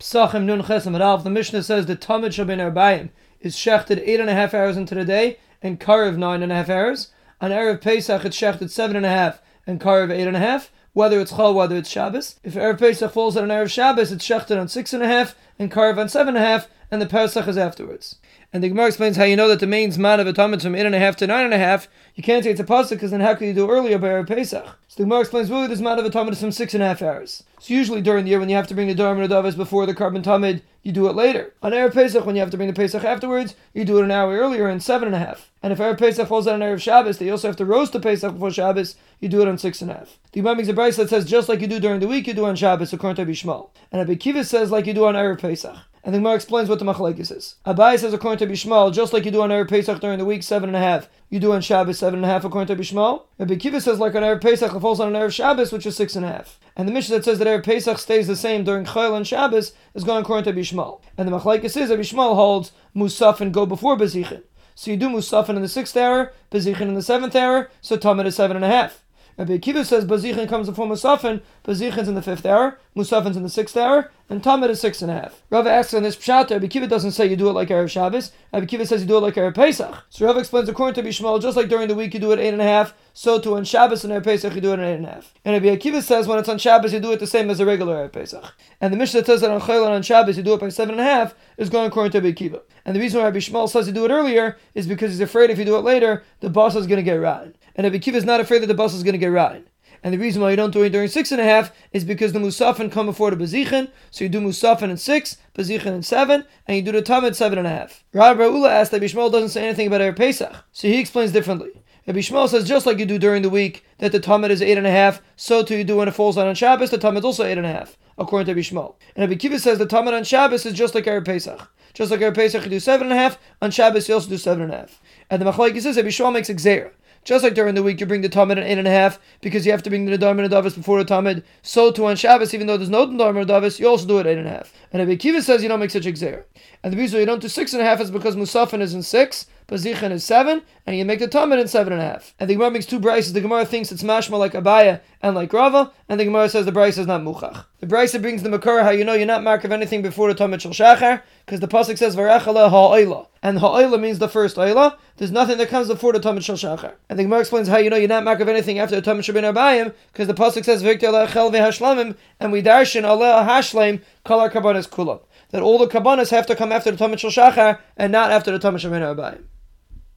Psachim Nun Chesam Rav, the Mishnah says the Tamid Shabin Arbayim is shechted eight and a half hours into the day and Karev nine and a half hours. On Erev Pesach, it's shechted seven and a half and Karev eight and a half. Whether it's Chol, whether it's Shabbos. If Erev Pesach falls on an Erev Shabbos, it's shechted on six and a half and Karev on seven and a half, and the Pesach is afterwards. And the Gemara explains how you know that the main zman of a Tamid from eight and a half to nine and a half. You can't say it's a pasuk because then how could you do earlier by Pesach? So the Gemara explains really the zman of a Tamid is from six and a half hours. So usually during the year when you have to bring the Dharma Davis before the korban Tamid, you do it later. On Erev Pesach, when you have to bring the Pesach afterwards, you do it an hour earlier in seven and a half. And if Erev Pesach falls on Erev Shabbos, they also have to roast the Pesach before Shabbos, you do it on six and a half. The Imam makes a Braisa that says just like you do during the week, you do on Shabbos, according to Bishmael. And Abba Kiva says like you do on Erev Pesach. And the Gemara explains what the machlekes is. Abaye says according to Bishmael, just like you do on Erev Pesach during the week, seven and a half, you do on Shabbos seven and a half according to Bishmael. Rabbi Kiva says like on Erev Pesach, it falls on an Erev Shabbos, which is six and a half. And the Mishnah that says that Erev Pesach stays the same during Chayil and Shabbos is going according to Bishmael. And the machlekes is that Bishmael holds Musaf and go before Bazichin. So you do Musafin in the sixth hour, Bazichin in the seventh hour, so Tamid is seven and a half. Rabbi Akiva says Bazichin comes before Musafin, Bazichin's in the fifth hour, Musafin's in the sixth hour, and Tamid is six and a half. Rava asks on this pshat, Rabbi Akiva doesn't say you do it like Erev Shabbos, Rabbi Akiva says you do it like Erev Pesach. So Rava explains according to Bishmael, just like during the week you do it eight and a half, so too on Shabbos and Erev Pesach you do it eight and a half. And Rabbi Akiva says when it's on Shabbos you do it the same as a regular Erev Pesach. And the Mishnah says that on Chayil and on Shabbos you do it by seven and a half is going according to Rabbi Akiva. And the reason why Rabbi Yishmael says you do it earlier is because he's afraid if you do it later, the boss is going to get rotten. And Rabbi Akiva is not afraid that the boss is going to get rotten. And the reason why you don't do it during six and a half is because the Musafin come before the Bazichin. So you do Musafin in six, Bazichin in seven, and you do the Tamid seven and a half. Rabbi Ula asked that Bishmael doesn't say anything about Erev Pesach. So he explains differently. Rabbi Yishmael says just like you do during the week that the Tamid is eight and a half, so too you do when it falls on on Shabbos, the Tamid is also eight and a half, according to Rabbi Yishmael. And Rabbi Kiva says the Tamid on Shabbos is just like Erev Pesach. Just like Erev Pesach you do seven and a half, on Shabbos you also do seven and a half. And the Machlaikis says Rabbi Yishmael makes a Xera. Just like during the week you bring the Tamid at eight and a half because you have to bring the Dharma and Davis before the Tamid. So too on Shabbos, even though there's no Dharma and Davis, you also do it eight and a half. And Rabbi Kiva says you don't make such a xer. And the reason you don't do six and a half is because Musafin is in six, Bazichin is seven, and you make the Tamid in seven and a half. And the Gemara makes two brises. The Gemara thinks it's mashma like Abaye and like Rava, and the Gemara says the brise is not muchach. The brise brings the Makara how you know you're not makriv anything before the Tamid shel Shachar, because the pasuk says Varachala ha'oila, and ha'oila means the first oila. There's nothing that comes before the Tamid shel Shachar. And the Gemara explains how you know you're not makriv anything after the Tamid shel Abayim, because the pasuk says Viktor la'achel and we darshan aleh hashleim kol our kabbanas kulam. That all the kabbanas have to come after the Tamid shel Shachar and not after the Tamid shel Abayim.